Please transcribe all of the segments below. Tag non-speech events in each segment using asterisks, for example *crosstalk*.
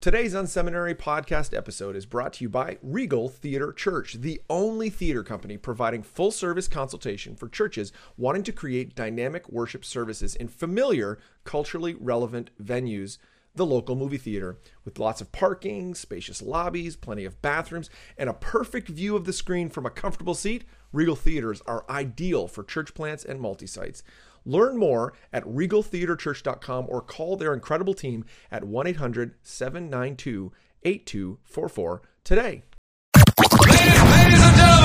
Today's Unseminary podcast episode is brought to you by Regal Theater Church, the only theater company providing full service consultation for churches wanting to create dynamic worship services in familiar, culturally relevant venues. The local movie theater, with lots of parking, spacious lobbies, plenty of bathrooms, and a perfect view of the screen from a comfortable seat, Regal Theaters are ideal for church plants and multi sites. Learn more at regaltheaterchurch.com or call their incredible team at 1 800 792 8244 today.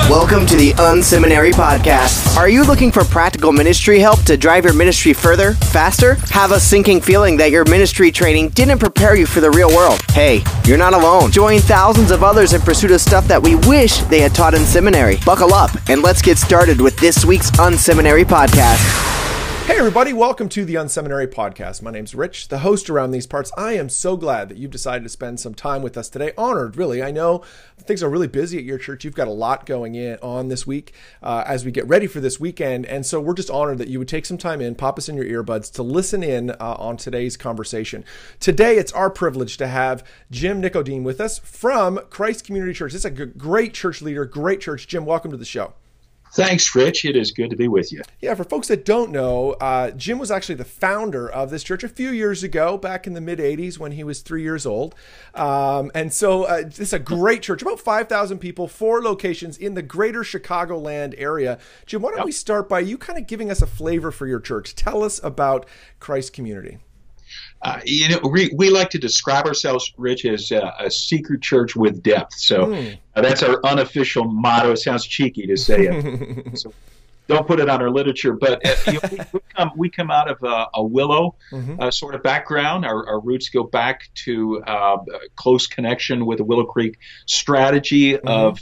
Welcome to the Unseminary Podcast. Are you looking for practical ministry help to drive your ministry further, faster? Have a sinking feeling that your ministry training didn't prepare you for the real world? Hey, you're not alone. Join thousands of others in pursuit of stuff that we wish they had taught in seminary. Buckle up and let's get started with this week's Unseminary Podcast. Hey, everybody, welcome to the Unseminary Podcast. My name's Rich, the host around these parts. I am so glad that you've decided to spend some time with us today. Honored, really. I know things are really busy at your church. You've got a lot going in on this week uh, as we get ready for this weekend. And so we're just honored that you would take some time in, pop us in your earbuds to listen in uh, on today's conversation. Today, it's our privilege to have Jim Nicodem with us from Christ Community Church. Is a great church leader, great church. Jim, welcome to the show. Thanks, Rich. It is good to be with you. Yeah, for folks that don't know, uh, Jim was actually the founder of this church a few years ago, back in the mid 80s when he was three years old. Um, and so uh, this is a great church, about 5,000 people, four locations in the greater Chicagoland area. Jim, why don't yep. we start by you kind of giving us a flavor for your church? Tell us about Christ Community. Uh, you know, we, we like to describe ourselves, Rich, as uh, a seeker church with depth. So mm. uh, that's our unofficial motto. It sounds cheeky to say it. *laughs* so don't put it on our literature, but uh, you know, we, we, come we come out of a, a Willow mm-hmm. Uh, sort of background. Our, our, roots go back to uh, close connection with the Willow Creek strategy mm-hmm. of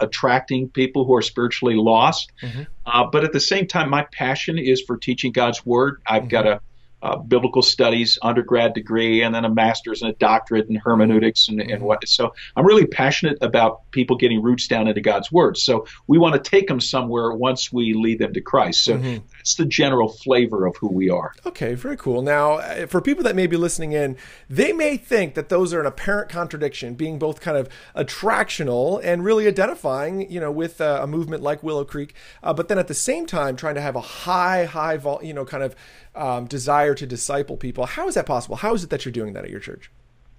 attracting people who are spiritually lost. Mm-hmm. but at the same time, my passion is for teaching God's word. I've got mm-hmm. a uh, biblical studies undergrad degree and then a master's and a doctorate in hermeneutics and, and what. So I'm really passionate about people getting roots down into God's word. So we want to take them somewhere once we lead them to Christ. So mm-hmm. that's the general flavor of who we are. Okay, very cool. Now, uh, for people that may be listening in, they may think that those are an apparent contradiction, being both kind of attractional and really identifying, you know, with uh, a movement like Willow Creek, uh, but then at the same time trying to have a high, high, vol- you know, kind of um, desire to disciple people. How is that possible? How is it that you're doing that at your church?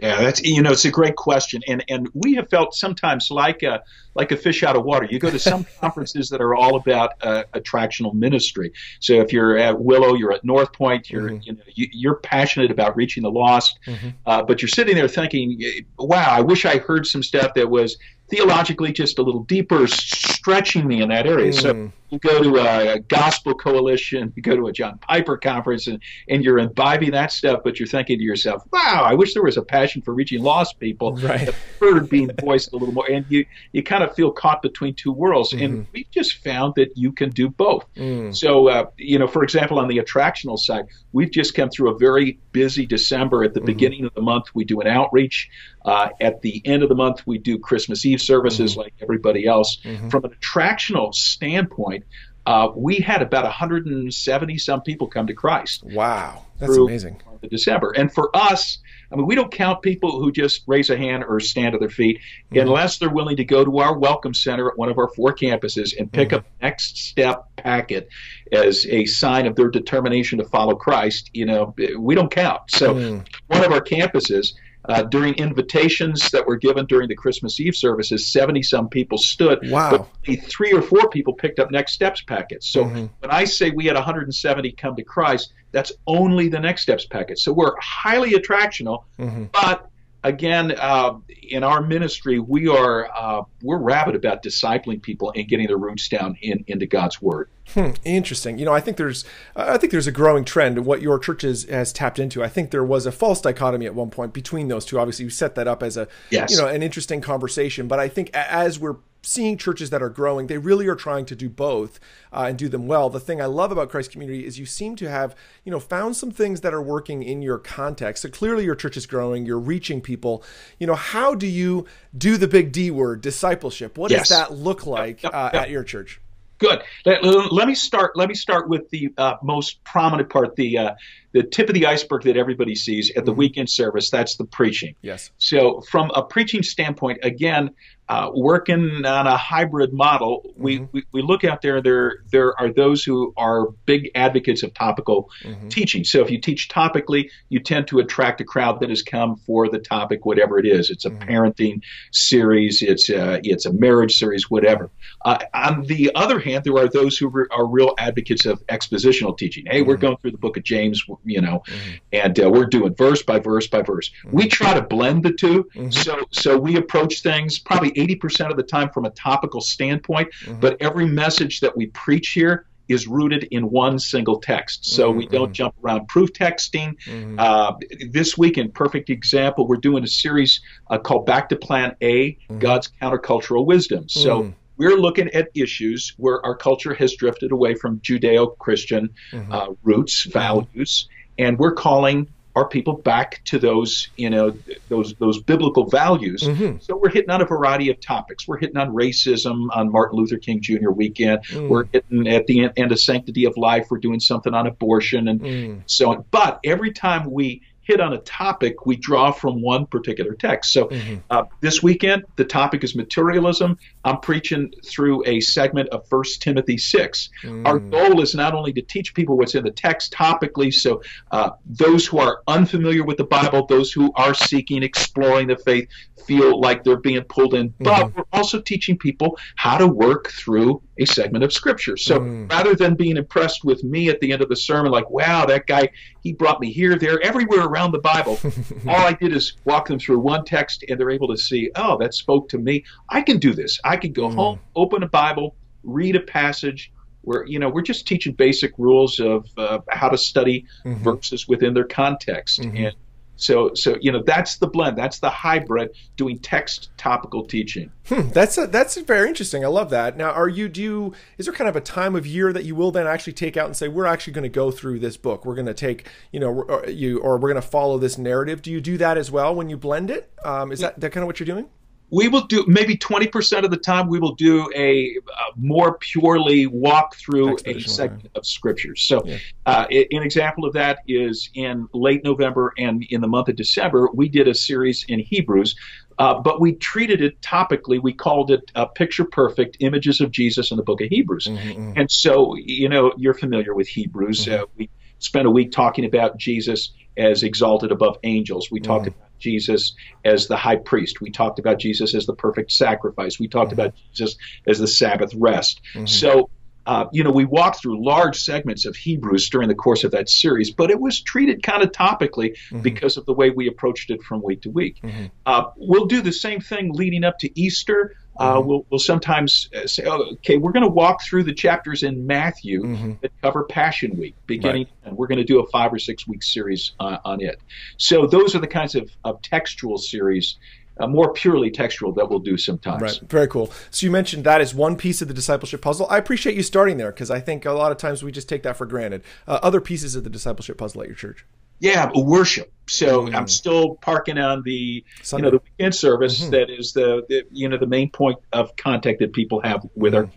Yeah, that's you know it's a great question, and and we have felt sometimes like a like a fish out of water. You go to some *laughs* conferences that are all about uh, attractional ministry. So if you're at Willow, you're at North Point, you're mm-hmm. you know you, are passionate about reaching the lost, mm-hmm. uh, but you're sitting there thinking, wow, I wish I heard some stuff that was theologically just a little deeper, stretching me in that area. Mm. So you go to a, gospel coalition, you go to a John Piper conference, and, and you're imbibing that stuff, but you're thinking to yourself, wow, I wish there was a passion for reaching lost people. Right. The being voiced a little more. And you, you kind of feel caught between two worlds. Mm-hmm. And we've just found that you can do both. Mm. So, uh, you know, for example, on the attractional side, we've just come through a very busy December. At the mm-hmm. beginning of the month, we do an outreach. Uh, at the end of the month, we do Christmas Eve services mm-hmm. like everybody else. Mm-hmm. From an attractional standpoint, uh, we had about 170 some people come to Christ. Wow, that's amazing. December, and for us, I mean, we don't count people who just raise a hand or stand to their feet mm-hmm. unless they're willing to go to our welcome center at one of our four campuses and pick mm-hmm. up next step packet as a sign of their determination to follow Christ. You know, we don't count. So, mm. one of our campuses uh, during invitations that were given during the Christmas Eve services, 70 some people stood. Wow. But only three or four people picked up Next Steps packets. So mm-hmm. when I say we had 170 come to Christ, that's only the Next Steps packet. So we're highly attractional, mm-hmm. but again, uh, in our ministry, we are uh, we're rabid about discipling people and getting their roots down in, into God's Word. Hmm, interesting. You know, I think there's I think there's a growing trend. Of what your church is, has tapped into. I think there was a false dichotomy at one point between those two. Obviously, you set that up as a yes. you know an interesting conversation. But I think as we're seeing churches that are growing, they really are trying to do both uh, and do them well. The thing I love about Christ Community is you seem to have, you know, found some things that are working in your context. So clearly your church is growing, you're reaching people. You know, how do you do the big D word, discipleship? What yes. does that look like uh, at your church? Good. Let, let, me start. Let me start with the uh, most prominent part, the uh, the tip of the iceberg that everybody sees at the mm-hmm. weekend service. That's the preaching. Yes. So, from a preaching standpoint, again, uh, working on a hybrid model, we, mm-hmm. we, we, look out there. There there are those who are big advocates of topical mm-hmm. teaching. So if you teach topically, you tend to attract a crowd that has come for the topic, whatever it is. It's a mm-hmm. parenting series, it's a, it's a marriage series, whatever. Uh, on the other hand, there are those who re- are real advocates of expositional teaching. Hey, we're mm-hmm. going through the book of James, you know, mm-hmm. and uh, we're doing verse by verse by verse. We try to blend the 2 So so we approach things probably 80% of the time from a topical standpoint, mm-hmm. but every message that we preach here is rooted in one single text. So mm-hmm. we don't jump around proof texting. Mm-hmm. Uh, this week, in perfect example, we're doing a series uh, called Back to Plan A mm-hmm. God's Countercultural Wisdom. So mm. we're looking at issues where our culture has drifted away from Judeo Christian mm-hmm. uh, roots, mm-hmm. values, and we're calling our people back to those, you know, those those biblical values. Mm-hmm. So we're hitting on a variety of topics. We're hitting on racism on Martin Luther King Jr. weekend. Mm. We're hitting at the end of sanctity of life. We're doing something on abortion and mm. so on. But every time we hit on a topic, we draw from one particular text. So mm-hmm. uh, this weekend, the topic is materialism. I'm preaching through a segment of 1 Timothy 6. Mm. Our goal is not only to teach people what's in the text topically, so uh, those who are unfamiliar with the Bible, those who are seeking, exploring the faith, feel like they're being pulled in, but mm-hmm. we're also teaching people how to work through a segment of scripture. So mm. rather than being impressed with me at the end of the sermon, like, wow, that guy, he brought me here, there, everywhere around the Bible, *laughs* all I did is walk them through one text and they're able to see, oh, that spoke to me. I can do this. I can go mm. home, open a Bible, read a passage, where you know we're just teaching basic rules of uh, how to study mm-hmm. verses within their context mm-hmm. and so, so you know, that's the blend. That's the hybrid doing text topical teaching. Hmm, that's a, that's very interesting. I love that. Now, are you do you, is there kind of a time of year that you will then actually take out and say we're actually going to go through this book? We're going to take you know or you or we're going to follow this narrative. Do you do that as well when you blend it? Um, is that that kind of what you're doing? We will do maybe 20% of the time we will do a, a more purely walk through a segment of scriptures so yeah. uh, an example of that is in late november and in the month of december we did a series in hebrews uh, but we treated it topically. We called it uh, Picture Perfect Images of Jesus in the Book of Hebrews. Mm-hmm. mm-hmm. And so, you know, you're familiar with Hebrews. Mm-hmm. Uh, we spent a week talking about Jesus as exalted above angels. We talked mm. about Jesus as the high priest. We talked about Jesus as the perfect sacrifice. We talked mm-hmm. about Jesus as the Sabbath rest. Mm-hmm. So, uh, you know, we walked through large segments of Hebrews during the course of that series, but it was treated kind of topically mm-hmm. because of the way we approached it from week to week. Mm-hmm. Uh, we'll do the same thing leading up to Easter. Uh, mm-hmm. we'll, we'll, sometimes uh, say, oh, okay, we're going to walk through the chapters in Matthew mm-hmm. that cover Passion Week, beginning, right. and we're going to do a five or six week series uh, on it. So those are the kinds of, of textual series. Uh, more purely textual that we'll do sometimes. Right. Very cool. So you mentioned that is one piece of the discipleship puzzle. I appreciate you starting there because I think a lot of times we just take that for granted. Uh, other pieces of the discipleship puzzle at your church. Yeah, worship. So mm. I'm still parking on the Sunday. you know the weekend service mm-hmm. that is the, the, you know the main point of contact that people have with mm-hmm. our.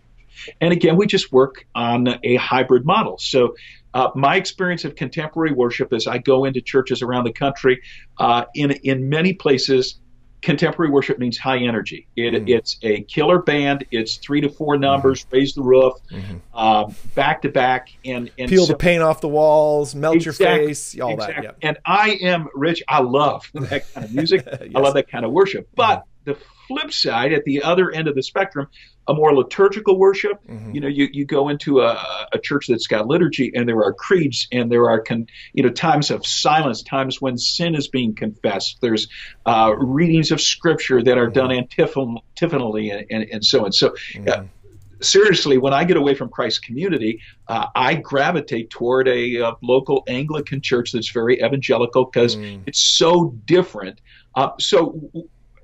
And again, we just work on a hybrid model. So uh, my experience of contemporary worship is I go into churches around the country. Uh, in in many places, contemporary worship means high energy. It, mm It's a killer band. It's three to four numbers, mm-hmm. raise the roof, mm-hmm. um, back to back, and, and peel so, the paint off the walls, melt exactly, your face, all exactly. that. Yeah. And I am Rich. I love *laughs* that kind of music. yes. I love that kind of worship. But mm-hmm. the flip side, at the other end of the spectrum, a more liturgical worship. Mm-hmm. You know, you, you go into a, a church that's got liturgy, and there are creeds, and there are con, you know times of silence, times when sin is being confessed. There's uh, readings of scripture that are mm-hmm. done antiphon- antiphonally, and, and, and, so on. So. Uh, mm-hmm. seriously, when I get away from Christ's community, uh, I gravitate toward a, a, local Anglican church that's very evangelical because mm. it's so different. Uh, so,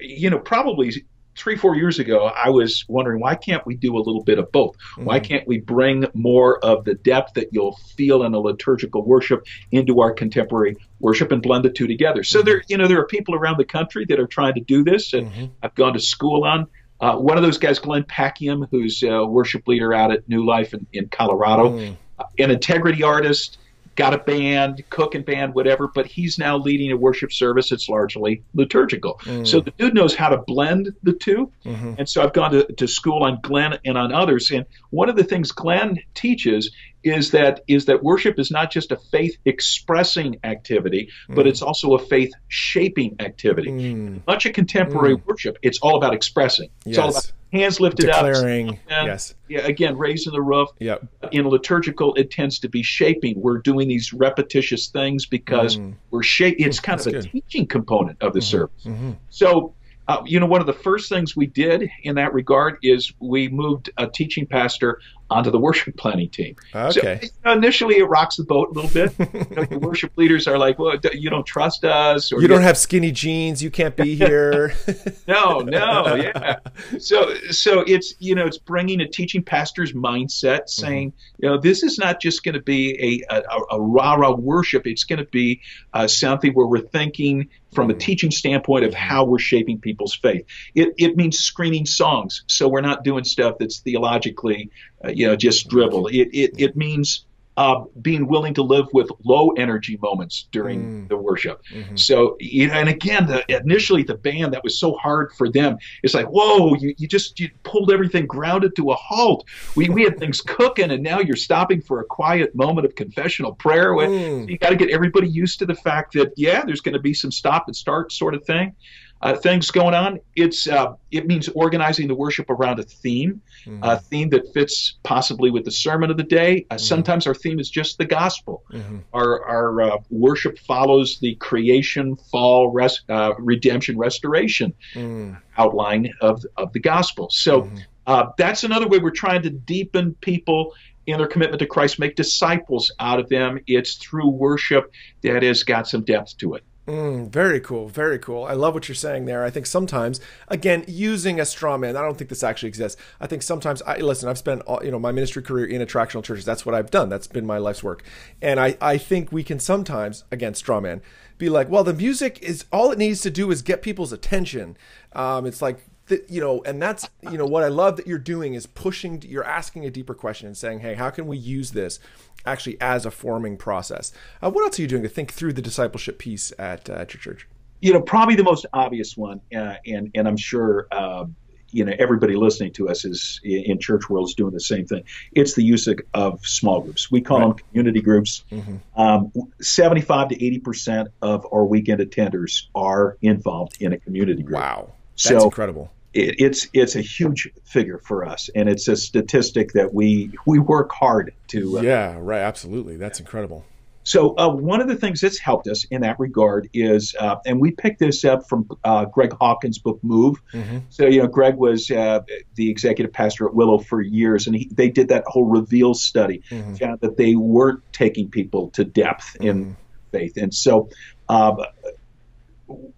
you know, probably three, four years ago, I was wondering why can't we do a little bit of both? Mm-hmm. Why can't we bring more of the depth that you'll feel in a liturgical worship into our contemporary worship and blend the two together? So mm-hmm. there, you know, there are people around the country that are trying to do this, and mm-hmm. I've gone to school on Uh, one of those guys, Glenn Packiam, who's a worship leader out at New Life in, in Colorado, Mm. uh, an integrity artist, got a band, cooking band, whatever, but he's now leading a worship service that's largely liturgical. Mm. So the dude knows how to blend the 2 mm-hmm. And so I've gone to, to school on Glenn and on others. And one of the things Glenn teaches is that is that worship is not just a faith expressing activity, but mm. it's also a faith shaping activity. Mm. Much of contemporary worship, it's all about expressing. It's all Yes. about hands lifted up. Declaring, and, yes. Yeah, again, raising the roof. Yep. In liturgical, it tends to be shaping. We're doing these repetitious things because we're shaping. It's kind of a Mm. good. teaching component of the service. Mm-hmm. So, uh, you know, one of the first things we did in that regard is we moved a teaching pastor onto the worship planning team. So, Okay. you know, initially, it rocks the boat a little bit. *laughs* you know, the worship leaders are like, "Well, you don't trust us," or You don't have skinny jeans. You can't be *laughs* here. no, no, yeah. So, so it's you know, it's bringing a teaching pastor's mindset, mm-hmm. saying, you know, this is not just going to be a a, a rah rah worship. It's going to be uh, something where we're thinking from a mm-hmm. teaching standpoint of how mm-hmm. we're shaping people's faith. It it means screening songs, so we're not doing stuff that's theologically, uh, you know, just dribble. It it it means. Uh, being willing to live with low energy moments during the worship. So, you know, and again, the, initially the band that was so hard for them, it's like, whoa, you, you just you pulled everything grounded to a halt. We, we had things cooking, and now you're stopping for a quiet moment of confessional prayer. You got to get everybody used to the fact that, yeah, there's going to be some stop and start sort of thing. Uh, things going on. It's uh, it means organizing the worship around a theme, a theme that fits possibly with the sermon of the day. Uh, Sometimes our theme is just the gospel. Our our uh, worship follows the creation, fall, res- uh, redemption, restoration outline of of the gospel. So uh, that's another way we're trying to deepen people in their commitment to Christ, make disciples out of them. It's through worship that has got some depth to it. Mm, very cool, very cool. I love what you're saying there. I think sometimes, again, using a straw man. I don't think this actually exists. I think sometimes, I listen. I've spent all, you know my ministry career in attractional churches. That's what I've done. That's been my life's work. And I I think we can sometimes, again, straw man, be like, well, the music is all it needs to do is get people's attention. Um, it's like that you know and that's you know what i love that you're doing is pushing you're asking a deeper question and saying hey how can we use this actually as a forming process uh, what else are you doing to think through the discipleship piece at, uh, at your church You know, probably the most obvious one, uh, and and I'm sure. Uh, you know, everybody listening to us is in church world is doing the same thing. It's the use of, of small groups. We call them community groups. Um, 75 to 80 percent of our weekend attenders are involved in a community group. wow that's So- incredible it, it's it's a huge figure for us, and it's a statistic that we we work hard to. Uh, yeah right absolutely that's incredible So uh, one of the things that's helped us in that regard is, uh, and we picked this up from uh, Greg Hawkins' book Move. So you know, Greg was uh, the executive pastor at Willow for years, and he, they did that whole reveal study, found that they weren't taking people to depth in faith, and so.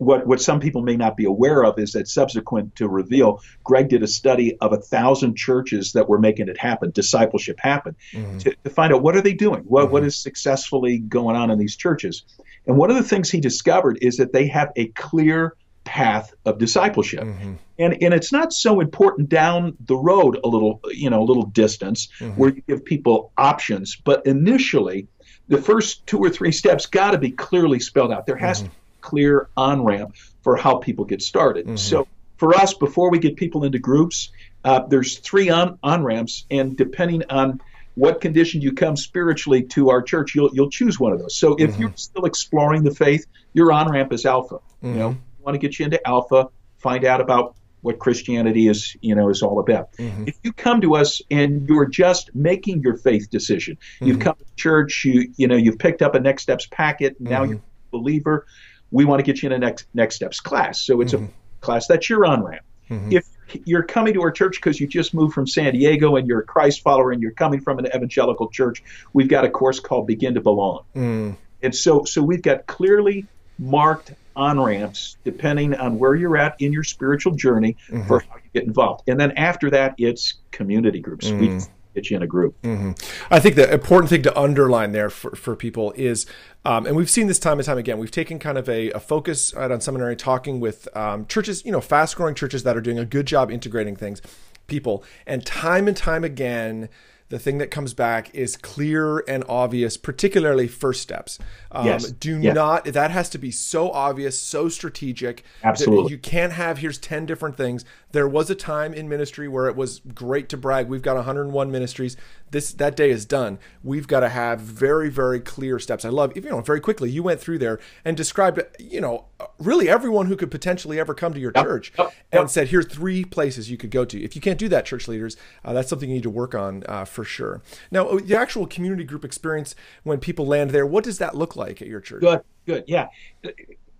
What what some people may not be aware of is that subsequent to reveal, Greg did a study of a thousand churches that were making it happen, discipleship happen, mm-hmm. to, to find out what are they doing, what what mm-hmm. is successfully going on in these churches, and one of the things he discovered is that they have a clear path of discipleship, mm-hmm. and and it's not so important down the road a little you know a little distance where you give people options, but initially the first two or three steps got to be clearly spelled out. There has to be a clear on ramp for how people get started. Mm-hmm. So for us, before we get people into groups, uh, there's three on on ramps, and depending on what condition you come spiritually to our church, you'll you'll choose one of those. So if mm-hmm. you're still exploring the faith, your on ramp is Alpha. You know, we want to get you into Alpha, find out about what Christianity is, you know, is all about. Mm-hmm. If you come to us and you're just making your faith decision, you've come to church, you you know, you've picked up a Next Steps packet, now you're a believer. We want to get you in a next Next Steps class. So it's a mm-hmm. class that's your on ramp. Mm-hmm. If you're coming to our church because you just moved from San Diego and you're a Christ follower and you're coming from an evangelical church, we've got a course called Begin to Belong. Mm. And so, so we've got clearly marked on ramps depending on where you're at in your spiritual journey mm-hmm. for how you get involved. And then after that, it's community groups. We mm. Get you in a group. Mm-hmm. I think the important thing to underline there for, for people is, um, and we've seen this time and time again, we've taken kind of a, a focus on seminary talking with um, churches, you know, fast growing churches that are doing a good job integrating things, people, and time and time again, the thing that comes back is clear and obvious, particularly first steps. Um, yes. Do yes. not, that has to be so obvious, so strategic. Absolutely. You can't have, here's 10 different things. There was a time in ministry where it was great to brag. We've got 101 ministries. This, that day is done. We've got to have very, very clear steps. I love, you know, very quickly, you went through there and described, you know, really everyone who could potentially ever come to your yep. church yep. and yep. said, here's three places you could go to. If you can't do that, church leaders, uh, that's something you need to work on uh, for sure. Now, the actual community group experience when people land there, what does that look like at your church? Good, good, yeah.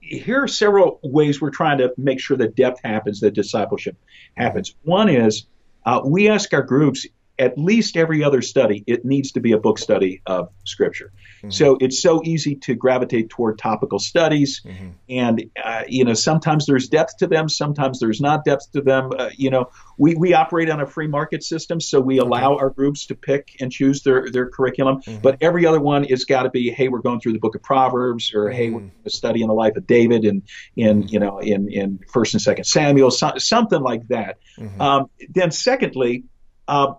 Here are several ways we're trying to make sure that depth happens, that discipleship happens. One is uh, we ask our groups at least every other study, it needs to be a book study of Scripture. Mm-hmm. So it's so easy to gravitate toward topical studies, mm-hmm. and uh, you know sometimes there's depth to them, sometimes there's not depth to them. Uh, you know, we, we operate on a free market system, so we allow okay. our groups to pick and choose their their curriculum. Mm-hmm. But every other one is got to be, hey, we're going through the Book of Proverbs, or hey, we're studying the life of David, and in you know in in First and Second Samuel, so, something like that. Um, then secondly. Uh,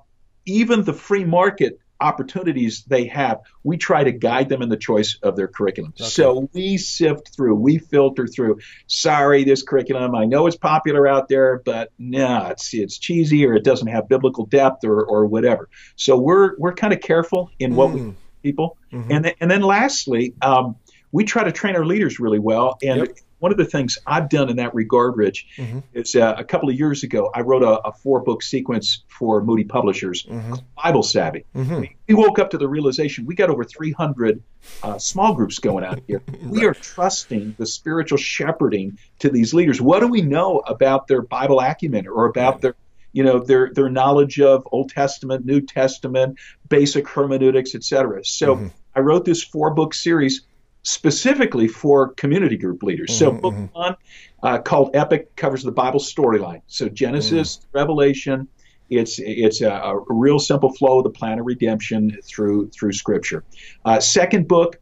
even the free market opportunities they have, we try to guide them in the choice of their curriculum. Okay. So we sift through, we filter through. Sorry, this curriculum, I know it's popular out there, but no, nah, it's it's cheesy or it doesn't have biblical depth or or whatever. So we're we're kind of careful in what mm. we people. Mm-hmm. And then, and then lastly, um, we try to train our leaders really well and. Yep one of the things I've done in that regard, Rich, mm-hmm. is uh, a couple of years ago, I wrote a, a four book sequence for Moody Publishers, mm-hmm. Bible Savvy. Mm-hmm. We woke up to the realization we got over 300 uh, small groups going out here. right. *laughs* We are trusting the spiritual shepherding to these leaders. What do we know about their Bible acumen or about right. their you know their their knowledge of Old Testament, New Testament, basic hermeneutics, etc. So mm-hmm. I wrote this four book series specifically for community group leaders. Mm-hmm, so book mm-hmm. one uh, called Epic covers the Bible storyline. So Genesis, mm. Revelation. It's it's a, a, real simple flow of the plan of redemption through through Scripture. Uh, second book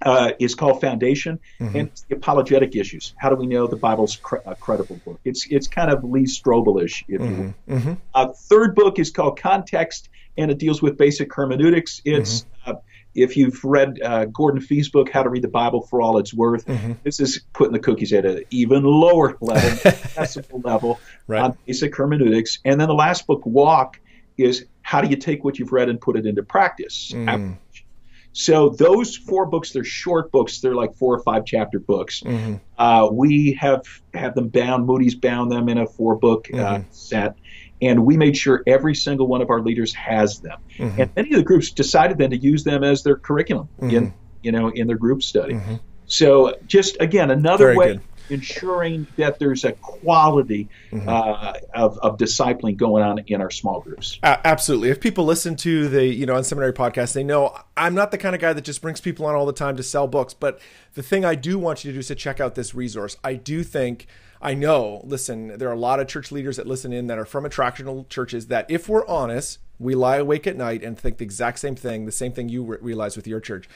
uh, is called Foundation, mm-hmm. and the apologetic issues. How do we know the Bible's a credible book? It's it's kind of Lee Strobel-ish, if you will. Mm-hmm. mm-hmm. Uh, third book is called Context, and it deals with basic hermeneutics. It's mm-hmm. uh, if you've read uh, Gordon Fee's book, How to Read the Bible for All It's Worth, mm-hmm. this is putting the cookies at an even lower level, *laughs* decibel level right. on basic hermeneutics. And then the last book, Walk, is how do you take what you've read and put it into practice? Mm. So those four books, they're short books. They're like four or five chapter books. Mm-hmm. Uh, we have have them bound. Moody's bound them in a four book uh, mm-hmm. uh, set and we made sure every single one of our leaders has them. Mm-hmm. And many of the groups decided then to use them as their curriculum mm-hmm. in you know in their group study. Mm-hmm. So just again another Very way good. ensuring that there's a quality mm-hmm. uh, of, of discipling going on in our small groups. Uh, absolutely. If people listen to the you know Unseminary podcast, they know I'm not the kind of guy that just brings people on all the time to sell books. But the thing I do want you to do is to check out this resource. I do think I know, listen, there are a lot of church leaders that listen in that are from attractional churches that, if we're honest, we lie awake at night and think the exact same thing, the same thing you re- realize with your church.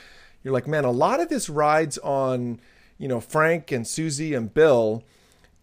You're like, man, a lot of this rides on, you know, Frank and Susie and Bill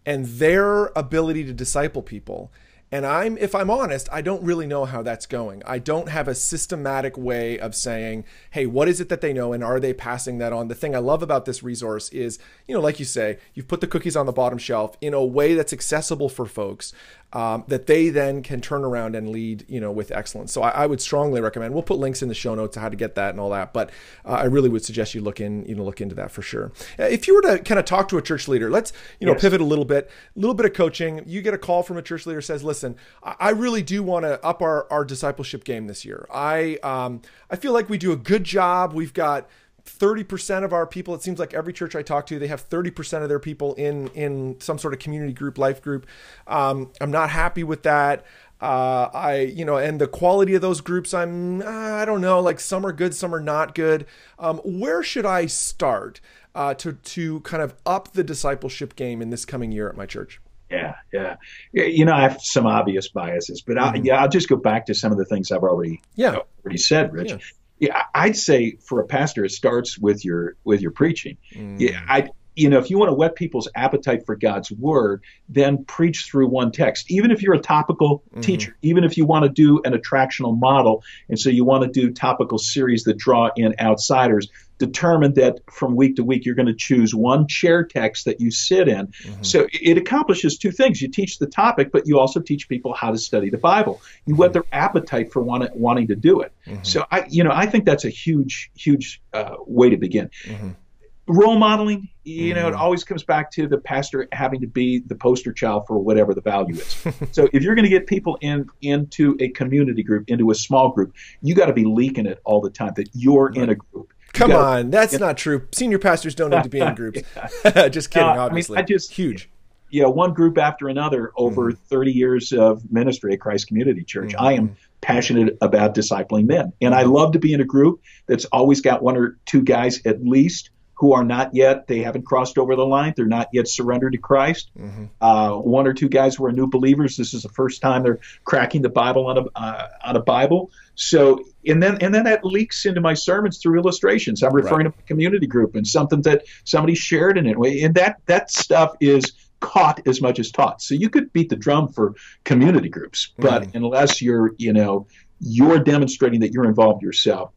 and their ability to disciple people. And I'm, if I'm honest, I don't really know how that's going. I don't have a systematic way of saying, hey, what is it that they know and are they passing that on? The thing I love about this resource is, you know, like you say, you've put the cookies on the bottom shelf in a way that's accessible for folks um, that they then can turn around and lead, you know, with excellence. So I, I, would strongly recommend. We'll put links in the show notes to how to get that and all that. But uh, I really would suggest you look in, you know, look into that for sure. Uh, if you were to kind of talk to a church leader, let's, you know, yes. pivot a little bit, a little bit of coaching. You get a call from a church leader says, "Listen, I really do want to up our our discipleship game this year. I um, I feel like we do a good job. We've got." 30% of our people it seems like every church i talk to they have 30% of their people in in some sort of community group life group um, i'm not happy with that uh, i you know and the quality of those groups i'm i don't know like some are good some are not good um, where should i start uh, to to kind of up the discipleship game in this coming year at my church Yeah, yeah. You know, I have some obvious biases, but I, yeah, I'll just go back to some of the things I've already Yeah. already said, Rich. Yeah. Yeah, I'd say for a pastor, it starts with your with your preaching. Mm. Yeah, I you know if you want to whet people's appetite for God's word, then preach through one text. Even if you're a topical Mm-hmm. teacher, even if you want to do an attractional model, and so you want to do topical series that draw in outsiders, determine that from week to week you're going to choose one chair text that you sit in. Mm-hmm. So it- accomplishes two things: you teach the topic, but you also teach people how to study the Bible. You Mm-hmm. whet their appetite for want, wanting to do it. So I, you know, I think that's a huge, huge uh, way to begin. Mm-hmm. Role modeling, you know, it always comes back to the pastor having to be the poster child for whatever the value is. *laughs* so if you're going to get people in into a community group, into a small group, you got to be leaking it all the time that you're in a group. Come gotta- on, that's not true. Senior pastors don't need to be in *laughs* groups. *laughs* just kidding, Uh, I mean, obviously. I just- huge. you know, one group after another over Mm-hmm. 30 years of ministry at Christ Community Church. I am passionate about discipling men. And Mm-hmm. I love to be in a group that's always got one or two guys at least who are not yet, they haven't crossed over the line. They're not yet surrendered to Christ. Mm-hmm. Uh, one or two guys who are new believers. This is the first time they're cracking the Bible on a, uh, on a Bible. So, and then, and then that leaks into my sermons through illustrations. I'm referring to a community group and something that somebody shared in it. And that, that stuff is caught as much as taught. So you could beat the drum for community groups, but unless you're, you know, you're demonstrating that you're involved yourself,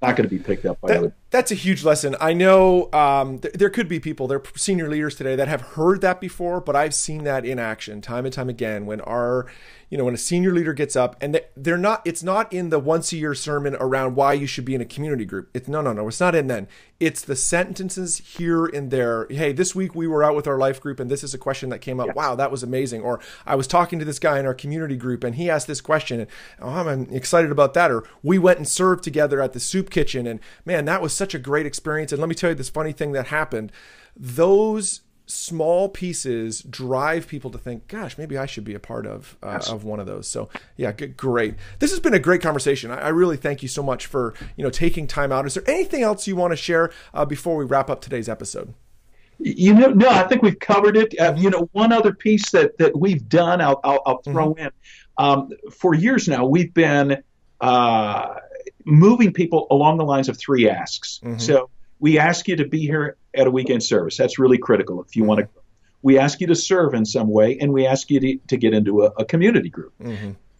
not going to be picked up by other. That, that's a huge lesson. I know um, th- there could be people, there are senior leaders today that have heard that before, but I've seen that in action time and time again when our, you know, when a senior leader gets up and they, they're not, it's not in the once a year sermon around why you should be in a community group. It's no, no, no, it's not in then. It's the sentences here and there. Hey, this week we were out with our life group and this is a question that came up. Wow, that was amazing. Or I was talking to this guy in our community group and he asked this question and oh, I'm excited about that. Or we went and served together at the soup kitchen and man, that was such a great experience. And let me tell you this funny thing that happened. Those small pieces drive people to think, gosh, maybe I should be a part of uh, of one of those. So yeah, good, great. This has been a great conversation. I, I really thank you so much for you know taking time out. Is there anything else you want to share uh, before we wrap up today's episode? You know, no, I think we've covered it. Uh, you know, one other piece that, that we've done, I'll, I'll, I'll throw in. Um, for years now, we've been uh, moving people along the lines of three asks. So we ask you to be here at a weekend service. That's really critical if you want to. We ask you to serve in some way, and we ask you to, to get into a, a community group.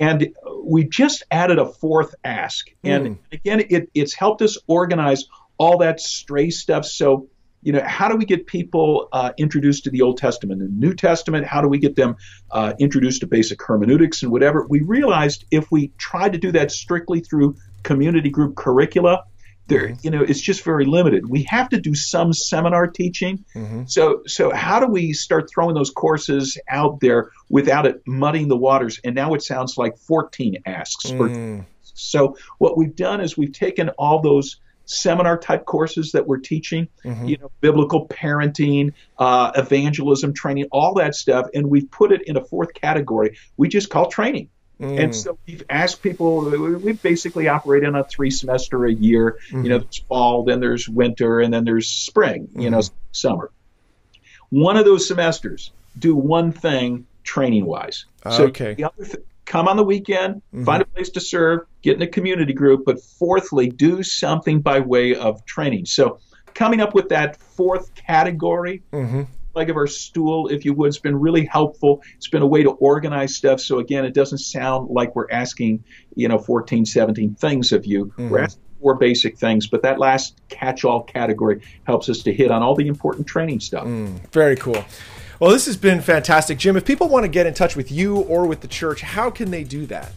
And we just added a fourth ask. And again, it, it's helped us organize all that stray stuff. So, you know, how do we get people uh, introduced to the Old Testament and New Testament? How do we get them uh, introduced to basic hermeneutics and whatever? We realized if we tried to do that strictly through community group curricula, there, mm-hmm. you know, it's just very limited. We have to do some seminar teaching. Mm-hmm. So, so how do we start throwing those courses out there without it muddying the waters? And now it sounds like 14 asks. for- mm. so what we've done is we've taken all those seminar type courses that we're teaching, mm-hmm. you know, biblical parenting, uh, evangelism training, all that stuff, and we've put it in a fourth category we just call training. And mm. so we've asked people, we basically operate in a three semester a year. You know, mm-hmm. there's fall, then there's winter, and then there's spring, you know, mm-hmm. summer. One of those semesters, do one thing training wise. So Okay. the other th- come on the weekend, mm-hmm. find a place to serve, get in a community group, but fourthly, do something by way of training. So coming up with that fourth category, leg of our stool, if you would, It's been really helpful. It's been a way to organize stuff. So again, it doesn't sound like we're asking, you know, 14, 17 things of you. Mm-hmm. We're asking four basic things, but that last catch-all category helps us to hit on all the important training stuff. Mm, very cool. Well, this has been fantastic, Jim. If people want to get in touch with you or with the church, how can they do that?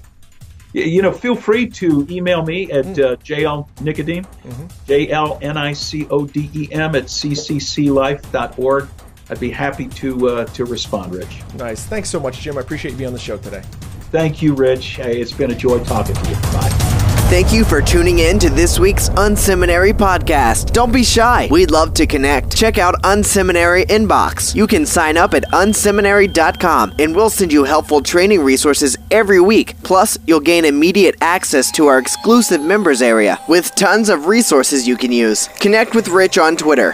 You know, feel free to email me at mm. uh, jlnicodem, J-L-N-I-C-O-D-E-M mm-hmm. at ccclife.org. I'd be happy to uh, to respond, Rich. Nice. Thanks so much, Jim. I appreciate you being on the show today. Thank you, Rich. Hey, it's been a joy talking to you. Bye. Thank you for tuning in to this week's Unseminary podcast. Don't be shy. We'd love to connect. Check out Unseminary Inbox. You can sign up at unseminary.com and we'll send you helpful training resources every week. Plus, you'll gain immediate access to our exclusive members area with tons of resources you can use. Connect with Rich on Twitter